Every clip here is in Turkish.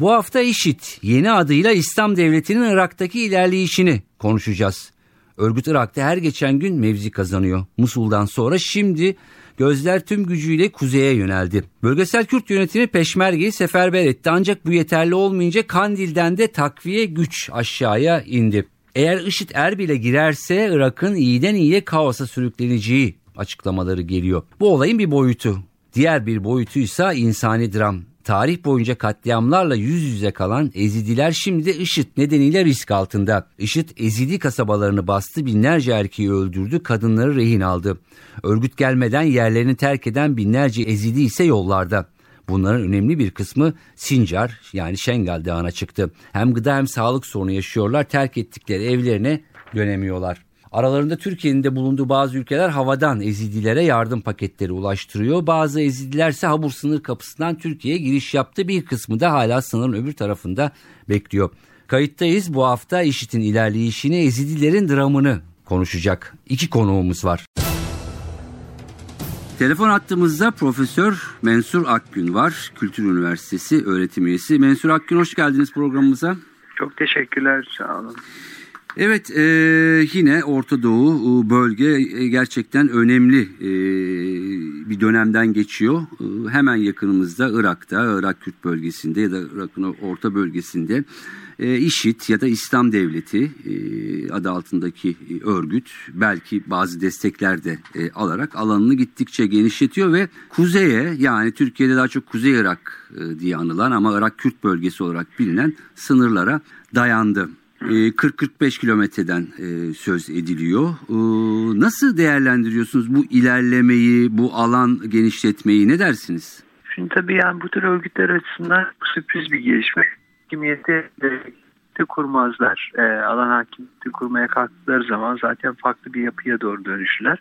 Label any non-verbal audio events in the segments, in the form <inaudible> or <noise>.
Bu hafta işit yeni adıyla İslam Devleti'nin Irak'taki ilerleyişini konuşacağız. Örgüt Irak'ta her geçen gün mevzi kazanıyor. Musul'dan sonra şimdi gözler tüm gücüyle kuzeye yöneldi. Bölgesel Kürt yönetimi Peşmerge'yi seferber etti ancak bu yeterli olmayınca Kandil'den de takviye güç aşağıya indi. Eğer IŞİD Erbil'e girerse Irak'ın iyiden iyiye kaosa sürükleneceği açıklamaları geliyor. Bu olayın bir boyutu. Diğer bir boyutuysa insani dram. Tarih boyunca katliamlarla yüz yüze kalan Ezidiler şimdi IŞİD nedeniyle risk altında. IŞİD Ezidi kasabalarını bastı, binlerce erkeği öldürdü, kadınları rehin aldı. Örgüt gelmeden yerlerini terk eden binlerce Ezidi ise yollarda. Bunların önemli bir kısmı Sincar yani Şengal Dağı'na çıktı. Hem gıda hem sağlık sorunu yaşıyorlar, terk ettikleri evlerine dönemiyorlar. Aralarında Türkiye'nin de bulunduğu bazı ülkeler havadan Ezidilere yardım paketleri ulaştırıyor. Bazı Ezidiler ise Habur sınır kapısından Türkiye'ye giriş yaptı. Bir kısmı da hala sınırın öbür tarafında bekliyor. Kayıttayız bu hafta işitin ilerleyişini Ezidilerin dramını konuşacak. İki konuğumuz var. Telefon attığımızda Profesör Mensur Akgün var. Kültür Üniversitesi öğretim üyesi. Mensur Akgün hoş geldiniz programımıza. Çok teşekkürler sağ olun. Evet e, yine Orta Doğu bölge e, gerçekten önemli e, bir dönemden geçiyor. E, hemen yakınımızda Irak'ta, Irak Kürt bölgesinde ya da Irak'ın orta bölgesinde e, İŞİD ya da İslam Devleti e, adı altındaki örgüt belki bazı destekler de e, alarak alanını gittikçe genişletiyor ve kuzeye yani Türkiye'de daha çok Kuzey Irak e, diye anılan ama Irak Kürt bölgesi olarak bilinen sınırlara dayandı. 40-45 ee, kilometreden e, söz ediliyor. Ee, nasıl değerlendiriyorsunuz bu ilerlemeyi, bu alan genişletmeyi ne dersiniz? Şimdi tabii yani bu tür örgütler açısından sürpriz bir gelişme. Hakimiyeti de kurmazlar. E, alan hakimiyeti kurmaya kalktıkları zaman zaten farklı bir yapıya doğru dönüşürler.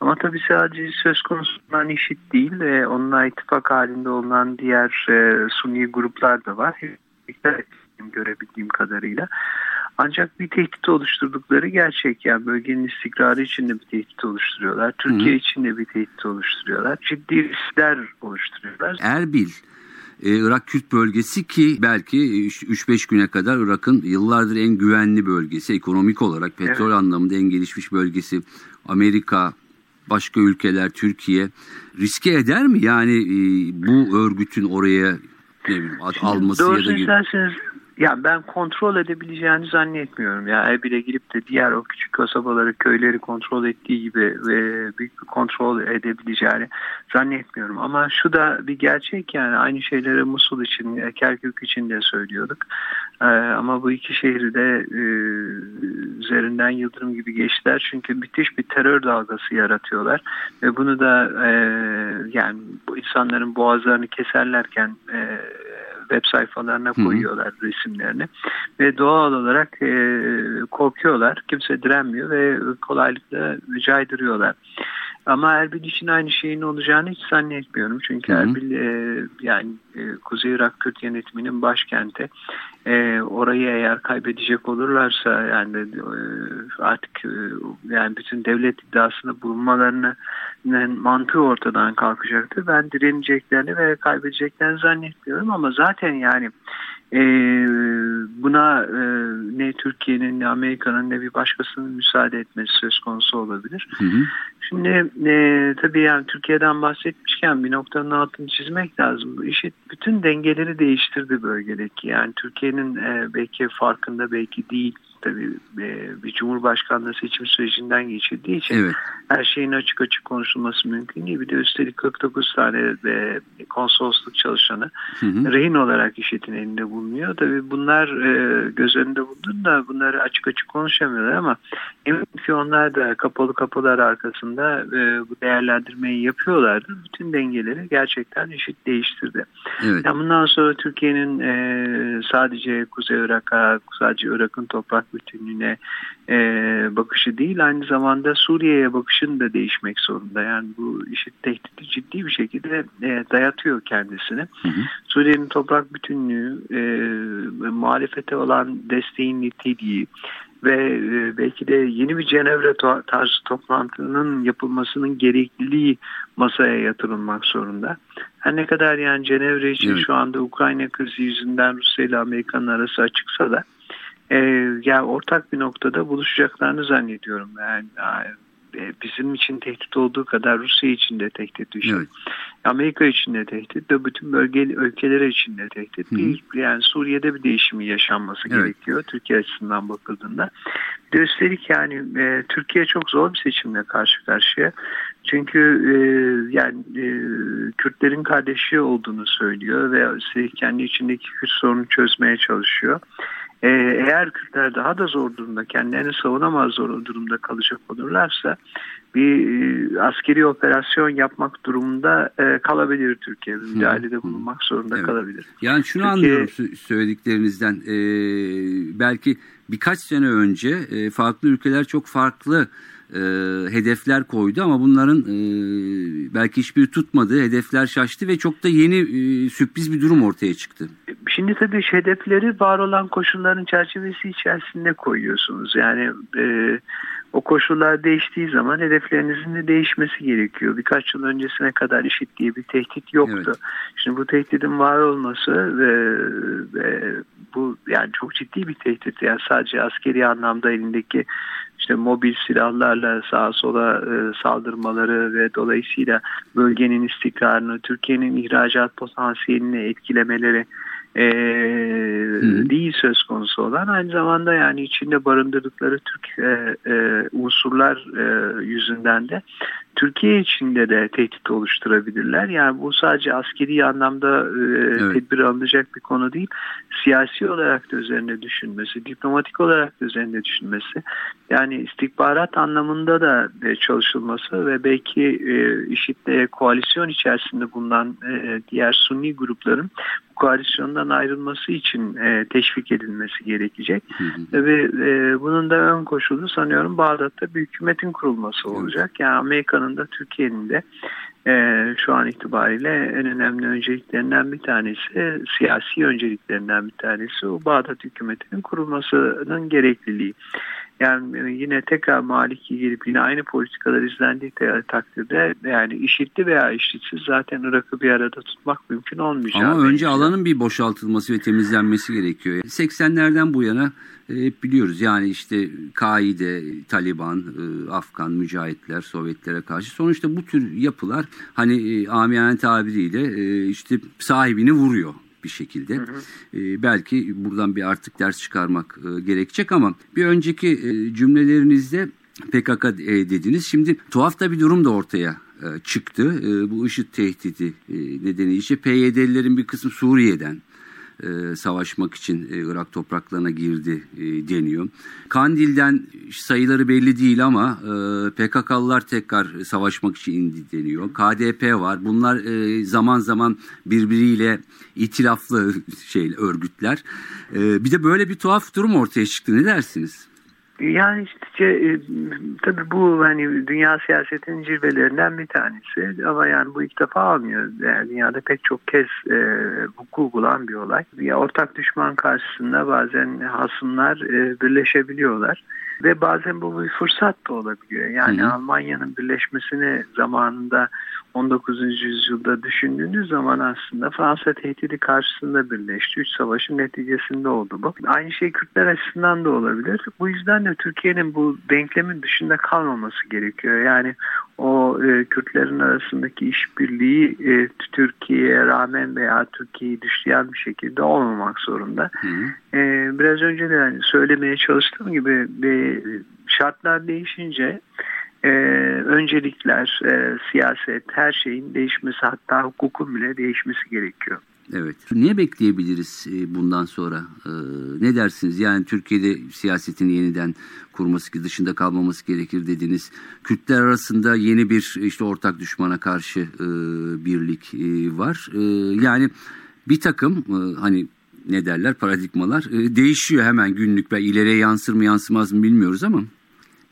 Ama tabii sadece söz konusundan işit değil, e, onunla ittifak halinde olan diğer e, suni gruplar da var. Görebildiğim kadarıyla. Ancak bir tehdit oluşturdukları gerçek. Yani bölgenin istikrarı için de bir tehdit oluşturuyorlar. Türkiye Hı. için de bir tehdit oluşturuyorlar. Ciddi riskler oluşturuyorlar. Erbil e, Irak Kürt bölgesi ki belki 3-5 güne kadar Irak'ın yıllardır en güvenli bölgesi. Ekonomik olarak petrol evet. anlamında en gelişmiş bölgesi. Amerika, başka ülkeler, Türkiye riske eder mi? Yani e, bu örgütün oraya ne bileyim, alması ya da... Isterseniz ya ben kontrol edebileceğini zannetmiyorum. Ya Erbil'e girip de diğer o küçük kasabaları, köyleri kontrol ettiği gibi ve büyük bir kontrol edebileceğini zannetmiyorum. Ama şu da bir gerçek yani aynı şeyleri Musul için, Kerkük için de söylüyorduk. Ee, ama bu iki şehri de e, üzerinden yıldırım gibi geçtiler. Çünkü müthiş bir terör dalgası yaratıyorlar. Ve bunu da e, yani bu insanların boğazlarını keserlerken e, web sayfalarına koyuyorlar Hı. resimlerini ve doğal olarak e, korkuyorlar. Kimse direnmiyor ve kolaylıkla caydırıyorlar. Ama Erbil için aynı şeyin olacağını hiç zannetmiyorum. Çünkü Hı-hı. Erbil e, yani e, Kuzey Irak Kürt yönetiminin başkenti. E, orayı eğer kaybedecek olurlarsa yani e, artık e, yani bütün devlet iddiasında bulunmalarını mantığı ortadan kalkacaktır. Ben direneceklerini ve kaybedeceklerini zannetmiyorum ama zaten yani e, buna e, ne Türkiye'nin ne Amerika'nın ne bir başkasının müsaade etmesi söz konusu olabilir. Hı hı. Şimdi e, tabii yani Türkiye'den bahsetmişken bir noktanın altını çizmek lazım. Bu işi bütün dengeleri değiştirdi bölgedeki. Yani Türkiye'nin e, belki farkında belki değil tabii e, bir cumhurbaşkanlığı seçim sürecinden geçirdiği için evet. her şeyin açık açık konuşulması mümkün değil. Bir de üstelik 49 tane e, konsolosluk çalışanı hı hı. rehin olarak işletin elinde bulunuyor. Tabii bunlar e, göz önünde bulunduğunda bunları açık açık konuşamıyorlar ama eminim ki onlar da kapalı kapılar arkasında e, bu değerlendirmeyi yapıyorlardı. Bütün dengeleri gerçekten eşit değiştirdi. Evet. Yani bundan sonra Türkiye'nin e, sadece Kuzey Irak'a, sadece Irak'ın toprak bütünlüğüne e, bakışı değil, aynı zamanda Suriye'ye bakışın da değişmek zorunda. Yani bu işi tehdidi ciddi bir şekilde e, dayatıyor kendisini. Suriye'nin toprak bütünlüğü, e, muhalefete olan desteğin niteliği, ve e, belki de yeni bir Cenevre tarzı toplantının yapılmasının gerekliliği masaya yatırılmak zorunda. Her ne kadar yani Cenevre için evet. şu anda Ukrayna krizi yüzünden Rusya ile Amerika'nın arası açıksa da e, yani ortak bir noktada buluşacaklarını zannediyorum. Yani, e, bizim için tehdit olduğu kadar Rusya için de tehdit düşün. Evet. Amerika için de tehdit ve bütün bölgeli ülkeler için de tehdit. Bir, yani Suriye'de bir değişimi yaşanması evet. gerekiyor Türkiye açısından bakıldığında. Bir de üstelik yani e, Türkiye çok zor bir seçimle karşı karşıya. Çünkü e, yani e, Kürtlerin kardeşi olduğunu söylüyor ve üstelik kendi içindeki Kürt sorunu çözmeye çalışıyor. Ee, eğer Kürtler daha da zor durumda, kendilerini savunamaz zor durumda kalacak olurlarsa bir e, askeri operasyon yapmak durumunda e, kalabilir Türkiye. Müdahalede bulunmak zorunda evet. kalabilir. Yani şunu Türkiye, anlıyorum söylediklerinizden. Ee, belki birkaç sene önce e, farklı ülkeler çok farklı e, hedefler koydu ama bunların e, belki hiçbir tutmadı. Hedefler şaştı ve çok da yeni e, sürpriz bir durum ortaya çıktı. Şimdi tabii hedefleri var olan koşulların çerçevesi içerisinde koyuyorsunuz. Yani e, o koşullar değiştiği zaman hedeflerinizin de değişmesi gerekiyor. Birkaç yıl öncesine kadar işit diye bir tehdit yoktu. Evet. Şimdi bu tehditin var olması ve, ve bu yani çok ciddi bir tehdit. Yani sadece askeri anlamda elindeki işte mobil silahlarla sağa sola e, saldırmaları ve dolayısıyla bölgenin istikrarını, Türkiye'nin ihracat potansiyelini etkilemeleri e, değil söz konusu olan aynı zamanda yani içinde barındırdıkları Türk e, e, unsurlar e, yüzünden de Türkiye içinde de tehdit oluşturabilirler. Yani bu sadece askeri anlamda e, evet. tedbir alınacak bir konu değil. Siyasi olarak da üzerine düşünmesi, diplomatik olarak da üzerine düşünmesi. Yani istihbarat anlamında da e, çalışılması ve belki e, IŞİD'le koalisyon içerisinde bulunan e, diğer Sunni grupların koalisyondan ayrılması için e, teşvik edilmesi gerekecek. Ve e, bunun da ön koşulu sanıyorum Bağdat'ta bir hükümetin kurulması olacak. Yani Amerika'nın da Türkiye'nin de e, şu an itibariyle en önemli önceliklerinden bir tanesi, siyasi önceliklerinden bir tanesi o Bağdat hükümetinin kurulmasının gerekliliği. Yani e, yine tekrar Maliki gelip yine aynı politikalar izlendiği takdirde yani işitli veya işitsiz zaten Irak'ı bir arada tutmak mümkün olmayacak. Ama önce alanın bir boşaltılması ve temizlenmesi gerekiyor. 80'lerden bu yana e, hep biliyoruz yani işte Kaide, Taliban, e, Afgan, mücahitler, Sovyetlere karşı sonuçta bu tür yapılar hani amiyane tabiriyle işte sahibini vuruyor bir şekilde. Hı hı. E, belki buradan bir artık ders çıkarmak e, gerekecek ama bir önceki e, cümlelerinizde PKK e, dediniz. Şimdi tuhaf da bir durum da ortaya e, çıktı. E, bu IŞİD tehdidi e, nedeniyle işte PYD'lilerin bir kısmı Suriye'den e, savaşmak için e, Irak topraklarına girdi e, deniyor. Kandil'den sayıları belli değil ama e, PKK'lılar tekrar savaşmak için indi deniyor. KDP var. Bunlar e, zaman zaman birbiriyle itilaflı <laughs> şey örgütler. E, bir de böyle bir tuhaf durum ortaya çıktı. Ne dersiniz? Yani işte e, tabii bu hani dünya siyasetinin cilvelerinden bir tanesi ama yani bu ilk defa almıyor. Yani dünyada pek çok kez e, hukuk bulan bir olay. Ya ortak düşman karşısında bazen hasımlar e, birleşebiliyorlar. Ve bazen bu bir fırsat da olabiliyor. Yani Almanya'nın birleşmesini zamanında 19. yüzyılda düşündüğünüz zaman aslında Fransa tehdidi karşısında birleşti. Üç savaşın neticesinde oldu bu. Aynı şey Kürtler açısından da olabilir. Bu yüzden de Türkiye'nin bu denklemin dışında kalmaması gerekiyor. Yani o e, Kürtlerin arasındaki işbirliği e, Türkiye'ye rağmen veya Türkiye'yi düşleyen bir şekilde olmamak zorunda. Hı hı. E, biraz önce de yani söylemeye çalıştığım gibi e, şartlar değişince e, öncelikler, e, siyaset, her şeyin değişmesi hatta hukukun bile değişmesi gerekiyor. Evet. Ne bekleyebiliriz e, bundan sonra? Ee, ne dersiniz? Yani Türkiye'de siyasetin yeniden kurması dışında kalmaması gerekir dediniz. Kürtler arasında yeni bir işte ortak düşmana karşı e, birlik e, var. E, yani bir takım e, hani ne derler paradigmalar e, değişiyor hemen günlük ve ileriye yansır mı yansımaz mı bilmiyoruz ama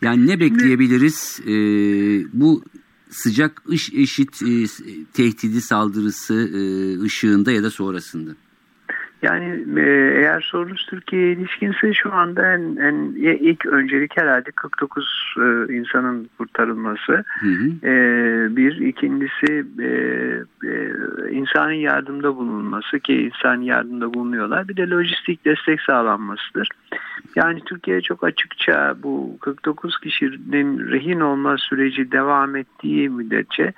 yani ne bekleyebiliriz e, bu sıcak ış eşit e, tehdidi saldırısı e, ışığında ya da sonrasında? Yani e, eğer sorunuz Türkiye'ye ilişkinse şu anda en, en ilk öncelik herhalde 49 e, insanın kurtarılması. Hı hı. E, bir, ikincisi e, e, insani yardımda bulunması ki insani yardımda bulunuyorlar. Bir de lojistik destek sağlanmasıdır. Yani Türkiye çok açıkça bu 49 kişinin rehin olma süreci devam ettiği müddetçe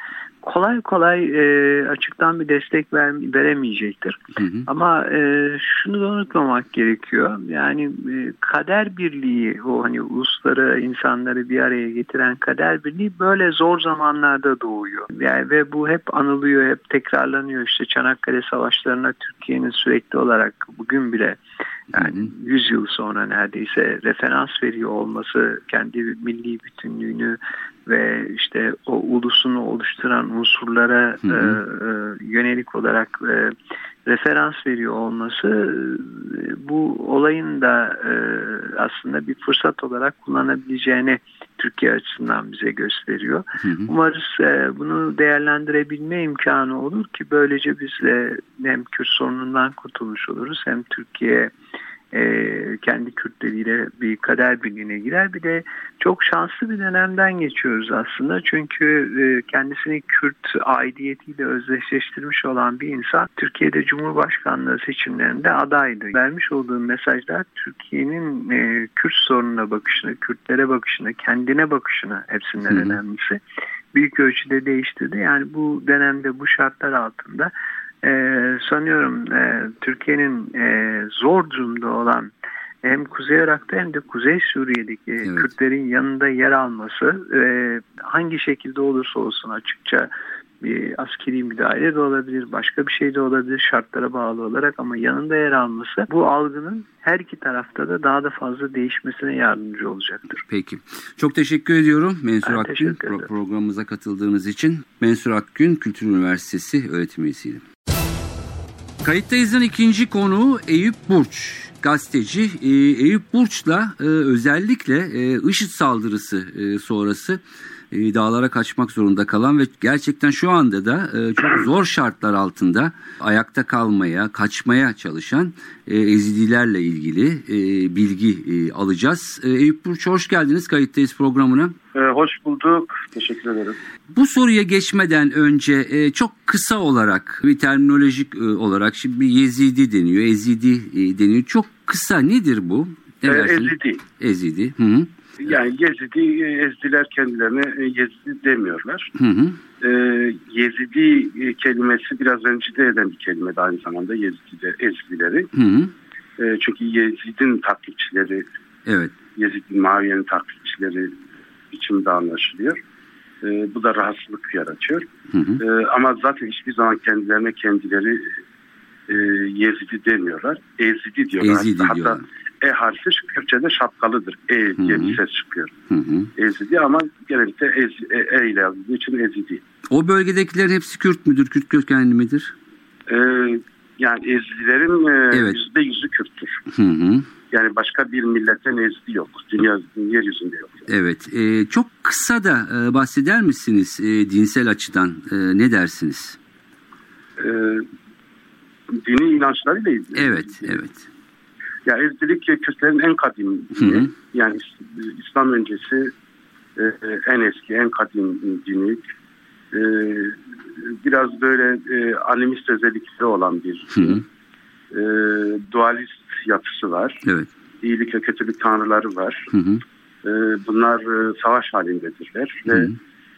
kolay kolay e, açıktan bir destek ver, veremeyecektir. Hı hı. Ama e, şunu da unutmamak gerekiyor. Yani e, kader birliği o hani ulusları insanları bir araya getiren kader birliği böyle zor zamanlarda doğuyor. Yani ve bu hep anılıyor, hep tekrarlanıyor. İşte Çanakkale Savaşları'na Türkiye'nin sürekli olarak bugün bile yani 100 yıl sonra neredeyse referans veriyor olması kendi milli bütünlüğünü ve işte o ulusunu oluşturan unsurlara hı hı. E, e, yönelik olarak e, referans veriyor olması e, bu olayın da e, aslında bir fırsat olarak kullanabileceğini Türkiye açısından bize gösteriyor. Hı hı. Umarız e, bunu değerlendirebilme imkanı olur ki böylece biz de hem Kürt sorunundan kurtulmuş oluruz hem Türkiye e, kendi Kürtleriyle bir kader birliğine girer. Bir de çok şanslı bir dönemden geçiyoruz aslında. Çünkü e, kendisini Kürt aidiyetiyle özdeşleştirmiş olan bir insan Türkiye'de Cumhurbaşkanlığı seçimlerinde adaydı. Vermiş olduğu mesajlar Türkiye'nin e, Kürt sorununa bakışını, Kürtlere bakışını, kendine bakışını hepsinden önemlisi büyük ölçüde değiştirdi. Yani bu dönemde bu şartlar altında e, sanıyorum e, Türkiye'nin e, zor durumda olan hem Kuzey Irak'ta hem de Kuzey Suriye'deki evet. Kürtlerin yanında yer alması e, hangi şekilde olursa olsun açıkça bir askeri müdahale de olabilir, başka bir şey de olabilir şartlara bağlı olarak ama yanında yer alması bu algının her iki tarafta da daha da fazla değişmesine yardımcı olacaktır. Peki. Çok teşekkür ediyorum Mensur ben Akgün pro programımıza katıldığınız için. Mensur Akgün Kültür Üniversitesi öğretim üyesiydi. Kayıttayız'ın ikinci konuğu Eyüp Burç. Gazeteci e, Eyüp Burç'la e, özellikle e, IŞİD saldırısı sonrası dağlara kaçmak zorunda kalan ve gerçekten şu anda da çok zor şartlar altında ayakta kalmaya, kaçmaya çalışan Ezidilerle ilgili bilgi alacağız. Eyüp Burç hoş geldiniz Kayıttayız programına. Hoş bulduk. Teşekkür ederim. Bu soruya geçmeden önce e, çok kısa olarak bir terminolojik e, olarak şimdi bir Yezidi deniyor, Ezidi e, deniyor. Çok kısa nedir bu? Ne e, Ezidi. Ezidi. Hı -hı. Yani Yezidi, Ezdiler kendilerine Yezidi demiyorlar. Hı hı. E, Yezidi kelimesi biraz rencide eden bir kelime de aynı zamanda Yezidi, Ezdileri. Hı hı. E, çünkü Yezid'in taklitçileri, evet. Yezid'in Maviye'nin taklitçileri biçimde anlaşılıyor. E, bu da rahatsızlık yaratıyor. Hı hı. E, ama zaten hiçbir zaman kendilerine kendileri e, Yezidi demiyorlar. Ezidi diyorlar. Ezidi Hatta diyorlar. E harfi Kürtçe'de şapkalıdır. E diye bir ses çıkıyor. Hı hı. Ezidi ama genellikle ez, e, e ile yazıldığı için Ezidi. O bölgedekilerin hepsi Kürt müdür? Kürt kökenli midir? Ee, yani Ezidilerin e, evet. yüzde yüzü Kürttür. Hı hı. Yani başka bir milletten ezdi yok. Dünya yeryüzünde yok. Evet. E, çok kısa da e, bahseder misiniz e, dinsel açıdan? E, ne dersiniz? E, dini inançlarıyla ilgili. Evet, evet. Ya ezdilik Kürtlerin en kadim dini. Hı hı. Yani İslam öncesi e, en eski, en kadim dini. E, biraz böyle e, animist özellikleri olan bir hı hı. E, dualist yapısı var. Evet. İyilik ve kötülük tanrıları var. Hı hı. E, bunlar e, savaş halindedirler hı hı.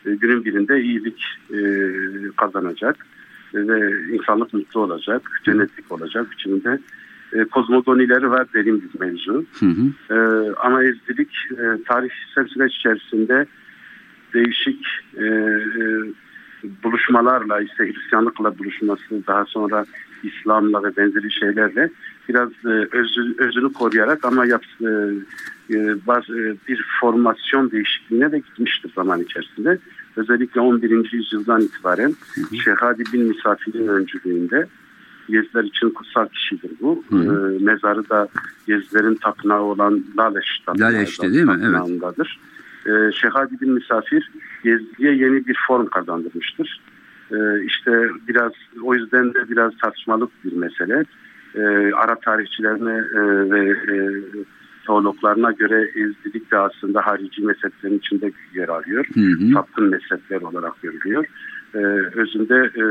ve e, günün birinde iyilik e, kazanacak ve insanlık mutlu olacak, cennetlik olacak biçiminde e, kozmogonileri var derin bir mevzu. Hı hı. E, ama ezdilik e, tarihsel süreç içerisinde değişik e, e, buluşmalarla işte Hristiyanlıkla buluşması daha sonra İslam'la ve benzeri şeylerle biraz e, özü, özünü koruyarak ama yap, e, e, bazı, bir formasyon değişikliğine de gitmiştir zaman içerisinde. Özellikle 11. yüzyıldan itibaren Şehadi bin Misafir'in öncülüğünde Yeziler için kutsal kişidir bu. Hı hı. E, mezarı da Yezilerin tapınağı olan Laleş tapınağı. Laleş'te değil mi? Evet. E, Şehadi bin Misafir Yezdi'ye yeni bir form kazandırmıştır. E, işte biraz o yüzden de biraz tartışmalık bir mesele. E, Arap tarihçilerine e, ve e, teologlarına göre ezdilik de aslında harici mezheplerin içinde yer alıyor. Hı hı. Sapkın mezhepler olarak görülüyor. Ee, özünde e,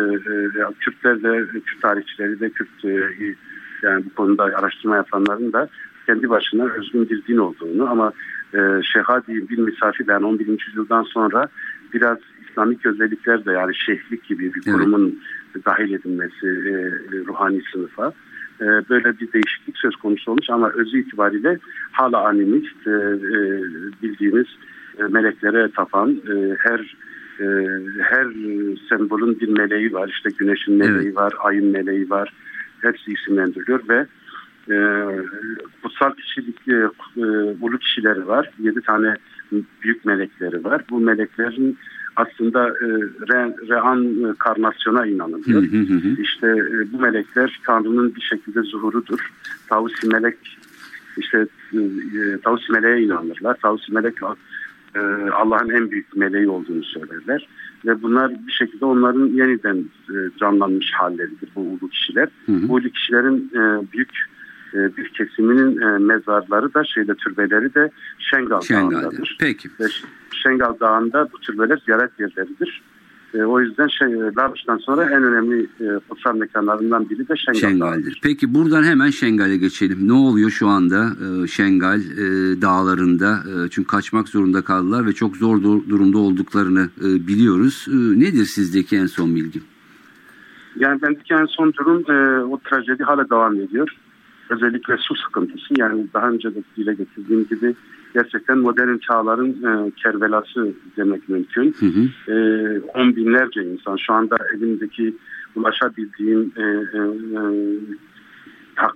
e, Kürtler de, Kürt tarihçileri de, Kürt e, yani bu konuda araştırma yapanların da kendi başına özgün bir din olduğunu ama e, Şehadi bir misafir yani 11. yüzyıldan sonra biraz İslamik özellikler de yani şeyhlik gibi bir kurumun evet. dahil edilmesi e, ruhani sınıfa e, böyle bir değişiklik söz konusu olmuş ama özü itibariyle hala animist e, e, bildiğimiz e, meleklere tapan e, her e, her sembolün bir meleği var işte güneşin meleği evet. var ayın meleği var hepsi isimlendiriliyor ve e, kutsal kişilik e, e, ulu kişileri var yedi tane büyük melekleri var bu meleklerin aslında e, re, rean karnasyona inanılıyor. Hı hı hı. İşte e, bu melekler Tanrı'nın bir şekilde zuhurudur. Tavus melek işte e, Tavus meleğe inanırlar. Tavus melek e, Allah'ın en büyük meleği olduğunu söylerler. Ve bunlar bir şekilde onların yeniden e, canlanmış halleridir bu ulu kişiler. Hı hı. Bu ulu kişilerin e, büyük e, bir kesiminin e, mezarları da şeyde türbeleri de Şengal, Şengal Dağı'ndadır. Peki. Ve Şengal Dağı'nda bu türbeler ziyaret yerleridir. E, o yüzden şey, Lavuş'tan sonra en önemli e, kutsal mekanlarından biri de Şengal Şengal'dir. Peki buradan hemen Şengal'e geçelim. Ne oluyor şu anda e, Şengal e, dağlarında? E, çünkü kaçmak zorunda kaldılar ve çok zor durumda olduklarını e, biliyoruz. E, nedir sizdeki en son bilgi? Yani bendeki en son durum e, o trajedi hala devam ediyor özellikle su sıkıntısı yani daha önce de dile getirdiğim gibi gerçekten modern çağların e, kervelası demek mümkün. Hı hı. E, on binlerce insan şu anda elimdeki ulaşabildiğim e, e, e tak,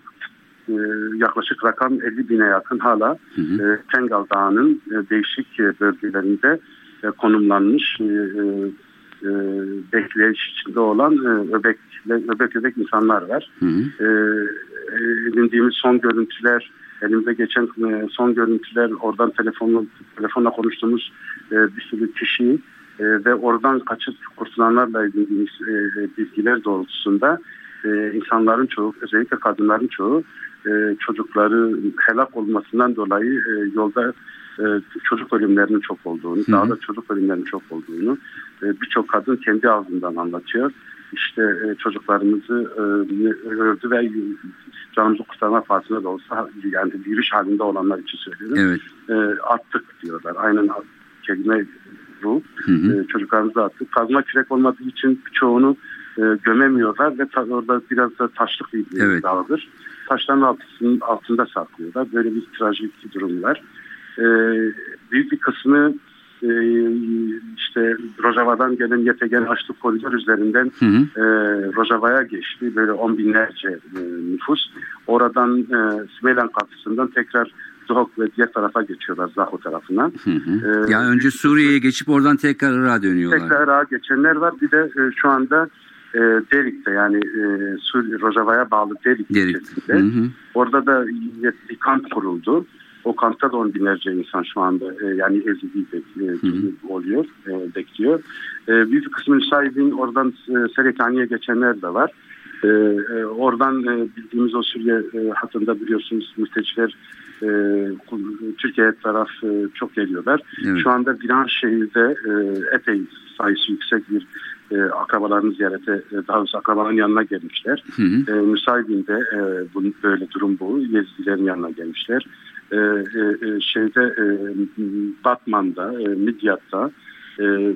e, yaklaşık rakam 50 bine yakın hala hı hı. E, Tengal Dağı'nın e, değişik bölgelerinde e, konumlanmış e, e, bekleyiş içinde olan e, öbek, öbek öbek insanlar var. Hı hı. E, edindiğimiz son görüntüler, elimizde geçen e, son görüntüler, oradan telefonla, telefonla konuştuğumuz e, bir sürü kişi e, ve oradan kaçıp kurtulanlarla edindiğimiz bilgiler doğrultusunda insanların çoğu, özellikle kadınların çoğu çocukları helak olmasından dolayı yolda çocuk ölümlerinin çok olduğunu, hı hı. daha da çocuk ölümlerinin çok olduğunu birçok kadın kendi ağzından anlatıyor işte çocuklarımızı öldü ve canımızı kurtarma pahasına da olsa yani yürüyüş halinde olanlar için söylüyorum. Evet. E, attık diyorlar. Aynen kelime bu. Hı hı. E, çocuklarımızı attık. Kazma kürek olmadığı için çoğunu e, gömemiyorlar ve ta, orada biraz da taşlık bir evet. dağdır. Taşların altısının, altında saklıyorlar. Böyle bir trajik bir durum var. E, büyük bir kısmı e, işte Rojava'dan gelen YPG'nin açtığı koridor üzerinden hı hı. E, Rojava'ya geçti. Böyle on binlerce e, nüfus. Oradan e, Smeylan kapısından tekrar Zuhok ve diğer tarafa geçiyorlar Zaho tarafına. Hı hı. Ee, yani önce Suriye'ye geçip oradan tekrar Irak'a dönüyorlar. Tekrar Irak'a geçenler var. Bir de e, şu anda e, Derik'te yani e, Rojava'ya bağlı Derik, Derik. Hı hı. Orada da bir kamp kuruldu. O kampta da on binlerce insan şu anda e, yani ezildiği e, oluyor, e, bekliyor. E, büyük kısmı sahibin oradan e, Serekani'ye geçenler de var. E, e, oradan e, bildiğimiz o Suriye e, hatında biliyorsunuz mülteciler e, Türkiye taraf e, çok geliyorlar. Evet. Şu anda Biran şehirde e, epey sayısı yüksek bir e, akrabalarını ziyarete, e, daha doğrusu akrabaların yanına gelmişler. Hı hı. E, Müsaibin'de e, bu, böyle durum bu. Yezidilerin yanına gelmişler. E, e, e şeyde e, Batman'da, e, Midyat'ta, e,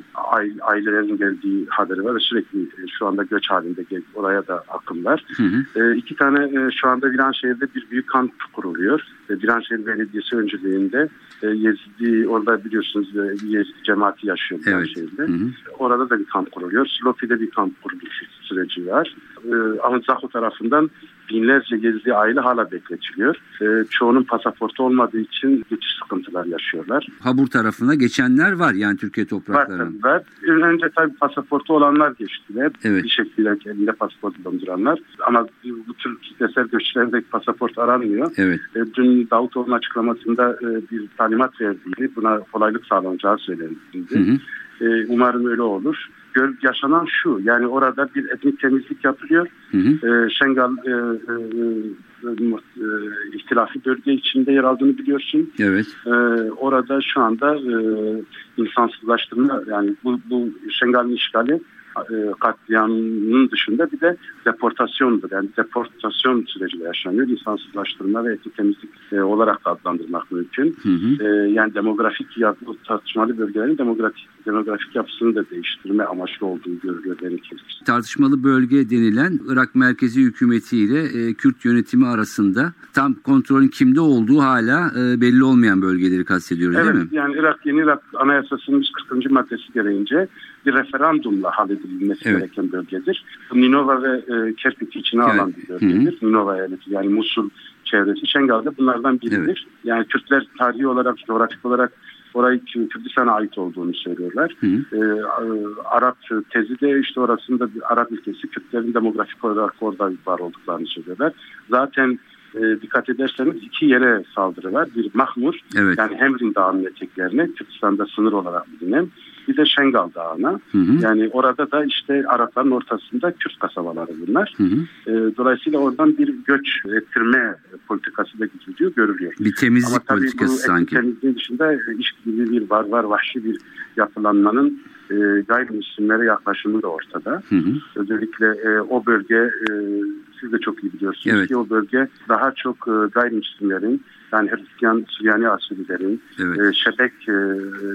ailelerin geldiği haberi var sürekli e, şu anda göç halinde gel, oraya da akım var. Hı hı. E, iki tane e, şu anda Viranşehir'de bir büyük kamp kuruluyor. E, Viranşehir Belediyesi öncülüğünde e, Yezidi orada biliyorsunuz e, Yezidi cemaati yaşıyor Viranşehir'de. Evet. Hı hı. Orada da bir kamp kuruluyor. Silopi'de bir kamp kuruluş süreci var. E, Ahmet tarafından binlerce Yezidi aile hala bekletiliyor. E, çoğunun pasaportu olmadığı için geçiş sıkıntılar yaşıyorlar. Habur tarafına geçenler var yani Türkiye topraklarına. Var, var. Önce tabii pasaportu olanlar geçtiler. Evet. Bir şekilde elinde pasaport bulunduranlar. Ama bu tür kitlesel göçlerde pasaport aranmıyor. Evet. E, dün Davutoğlu'nun açıklamasında e, bir talimat verdiğini, buna kolaylık sağlanacağı söylendi. Hı hı. E, umarım öyle olur yaşanan şu yani orada bir etnik temizlik yapılıyor. Hı hı. E, Şengal e, e, e, ihtilafi bölge içinde yer aldığını biliyorsun. Evet. E, orada şu anda e, insansızlaştırma yani bu, bu Şengal'in işgali e, katliamının dışında bir de deportasyondur. Yani deportasyon süreci yaşanıyor. İnsansızlaştırma ve etnik temizlik e, olarak da adlandırmak mümkün. Hı hı. E, yani demografik ya, bu tartışmalı bölgelerin demografik, demografik yapısını da değiştirme amaçlı olduğu görülüyor benimki. Tartışmalı bölge denilen Irak merkezi hükümeti ile e, Kürt yönetimi arasında tam kontrolün kimde olduğu hala e, belli olmayan bölgeleri kastediyoruz evet, değil mi? Yani Irak yeni Irak Anayasası'nın 40. maddesi gereğince bir referandumla halledilmesi evet. gereken bölgedir. Ninova ve e, Kerkük içine evet. alan bir bölgedir. Hı. Ninova eyaleti yani Musul çevresi Şengal'da bunlardan biridir. Evet. Yani Kürtler tarihi olarak, coğrafik olarak orayı Kürdistan'a ait olduğunu söylüyorlar. Hı hı. Ee, Arap tezi de işte orasında bir Arap ülkesi Kürtlerin demografik olarak orada var olduklarını söylüyorlar. Zaten e, dikkat ederseniz iki yere saldırı var. Bir Mahmur evet. yani Hemrin Dağı'nın eteklerine Kürdistan'da sınır olarak bilinen bir de Şengal Dağı'na. Hı hı. Yani orada da işte Arapların ortasında Kürt kasabaları bunlar. Hı hı. E, dolayısıyla oradan bir göç ettirme politikası da gidiyor, görülüyor. Bir temizlik Ama politikası bu sanki. temizliğin dışında iş gibi bir var var vahşi bir yapılanmanın e, gayrimüslimlere yaklaşımı da ortada. Hı hı. Özellikle e, o bölge e, siz de çok iyi biliyorsunuz evet. ki o bölge daha çok e, gayrimüslimlerin yani Hristiyan Süryani Asurilerin, evet. e, Şebek e,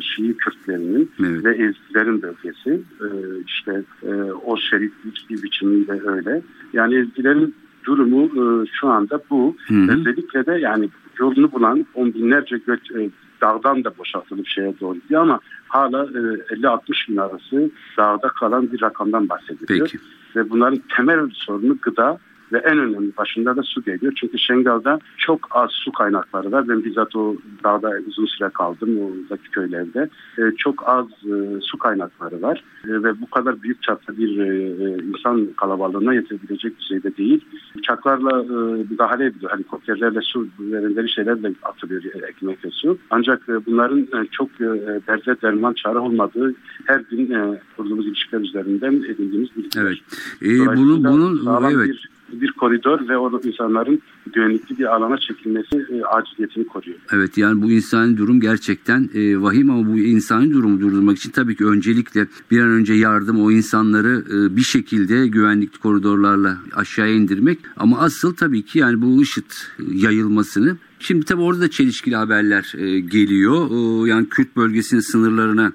Şii Kürtlerinin evet. ve Ezgilerin bölgesi. E, işte e, o şerit bir biçimiyle öyle. Yani Ezgilerin durumu e, şu anda bu. Hı hı. Özellikle de yani yolunu bulan on binlerce göç e, dağdan da boşaltılıp şeye doğru gidiyor ama hala e, 50-60 bin arası dağda kalan bir rakamdan bahsediliyor. Peki. Ve bunların temel sorunu gıda ve en önemli başında da su geliyor. Çünkü Şengal'da çok az su kaynakları var. Ben bizzat o dağda uzun süre kaldım oradaki köylerde. E, çok az e, su kaynakları var e, ve bu kadar büyük çapta bir e, e insan kalabalığına yetebilecek düzeyde değil. Uçaklarla e, müdahale ediyor. Helikopterlerle su verenleri şeylerle atılıyor e, ekmek ve su. Ancak e, bunların e, çok e, derde derman çare olmadığı her gün e, kurduğumuz ilişkiler üzerinden edindiğimiz bilgiler. Evet. E, bunun bunun evet. Bir, bir koridor ve o insanların güvenlikli bir alana çekilmesi e, aciliyetini koruyor. Evet yani bu insani durum gerçekten e, vahim ama bu insani durumu durdurmak için tabii ki öncelikle bir an önce yardım o insanları e, bir şekilde güvenlikli koridorlarla aşağıya indirmek ama asıl tabii ki yani bu IŞİD yayılmasını Şimdi tabii orada da çelişkili haberler e, geliyor. E, yani Kürt bölgesinin sınırlarına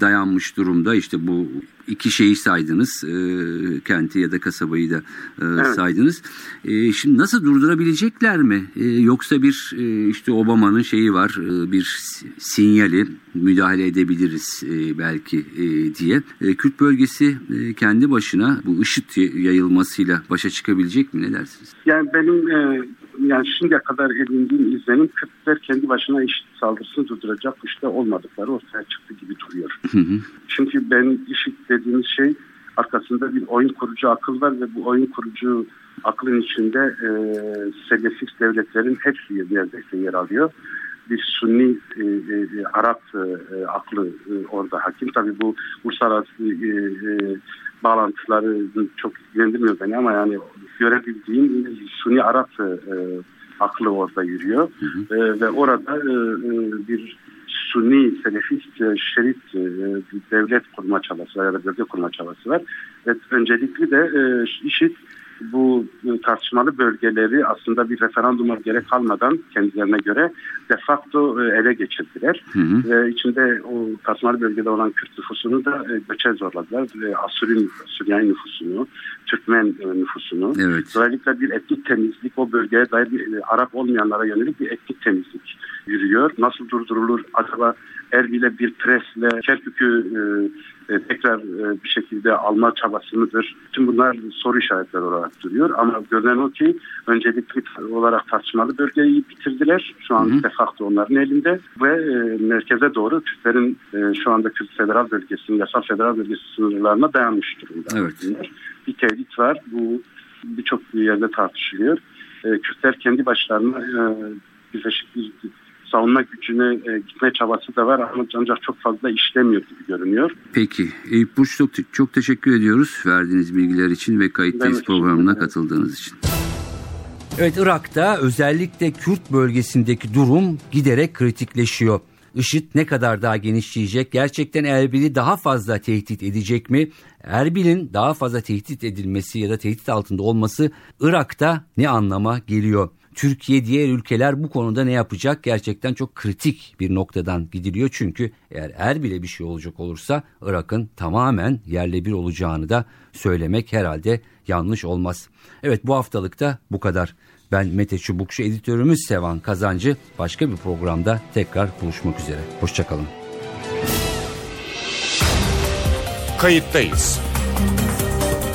dayanmış durumda. İşte bu iki şeyi saydınız. E, kenti ya da kasabayı da e, evet. saydınız. E, şimdi nasıl durdurabilecekler mi? E, yoksa bir e, işte Obama'nın şeyi var. E, bir sinyali müdahale edebiliriz e, belki e, diye. E, Kürt bölgesi e, kendi başına bu IŞİD yayılmasıyla başa çıkabilecek mi? Ne dersiniz? Yani benim e, yani şimdiye kadar edindiğim izlenim Kürtler kendi başına eşit saldırısını durduracak güçte olmadıkları ortaya çıktı gibi duruyor. Hı hı. Çünkü ben işit dediğimiz şey arkasında bir oyun kurucu akıl var ve bu oyun kurucu aklın içinde e, devletlerin hepsi neredeyse yer alıyor. Bir Sunni e, e, Arap e, aklı e, orada hakim. Tabi bu uluslararası e, e, bağlantıları çok ilgilendirmiyor beni ama yani görebildiğim Sunni Arap e, aklı orada yürüyor. Hı hı. E, ve orada e, e, bir Sunni, Selefist, e, Şerit e, devlet kurma çabası ya da bölge kurma çabası var. Ve öncelikli de e, IŞİD bu tartışmalı bölgeleri aslında bir referanduma gerek kalmadan kendilerine göre de facto e, ele geçirdiler. Hı hı. Ve içinde o tartışmalı bölgede olan Kürt nüfusunu da e, göçe zorladılar. Asuri, Süryani nüfusunu, Türkmen e, nüfusunu. Evet. Dolayısıyla bir etnik temizlik o bölgeye dair bir, Arap olmayanlara yönelik bir etnik temizlik yürüyor. Nasıl durdurulur? Acaba Erbil'e bir presle Kerkük'ü e, e, tekrar e, bir şekilde alma çabası mıdır? Tüm bunlar soru işaretleri olarak duruyor. Ama görünen o ki öncelikli olarak tartışmalı bölgeyi bitirdiler. Şu an de facto onların elinde ve e, merkeze doğru Kürtlerin e, şu anda Kürt federal bölgesinin, yasal federal bölgesi sınırlarına dayanmış durumda. Evet. Bir tehdit var. Bu birçok yerde tartışılıyor. E, Kürtler kendi başlarına e, bir savunma gücüne e, gitme çabası da var ama ancak çok fazla işlemiyor gibi görünüyor. Peki. Eyüp Burç çok, çok teşekkür ediyoruz verdiğiniz bilgiler için ve kayıttayız programına katıldığınız için. Evet Irak'ta özellikle Kürt bölgesindeki durum giderek kritikleşiyor. IŞİD ne kadar daha genişleyecek? Gerçekten Erbil'i daha fazla tehdit edecek mi? Erbil'in daha fazla tehdit edilmesi ya da tehdit altında olması Irak'ta ne anlama geliyor? Türkiye diğer ülkeler bu konuda ne yapacak? Gerçekten çok kritik bir noktadan gidiliyor. Çünkü eğer Erbil'e bir şey olacak olursa Irak'ın tamamen yerle bir olacağını da söylemek herhalde yanlış olmaz. Evet bu haftalıkta bu kadar. Ben Mete Çubukçu editörümüz Sevan Kazancı. Başka bir programda tekrar buluşmak üzere. Hoşçakalın. Kayıttayız.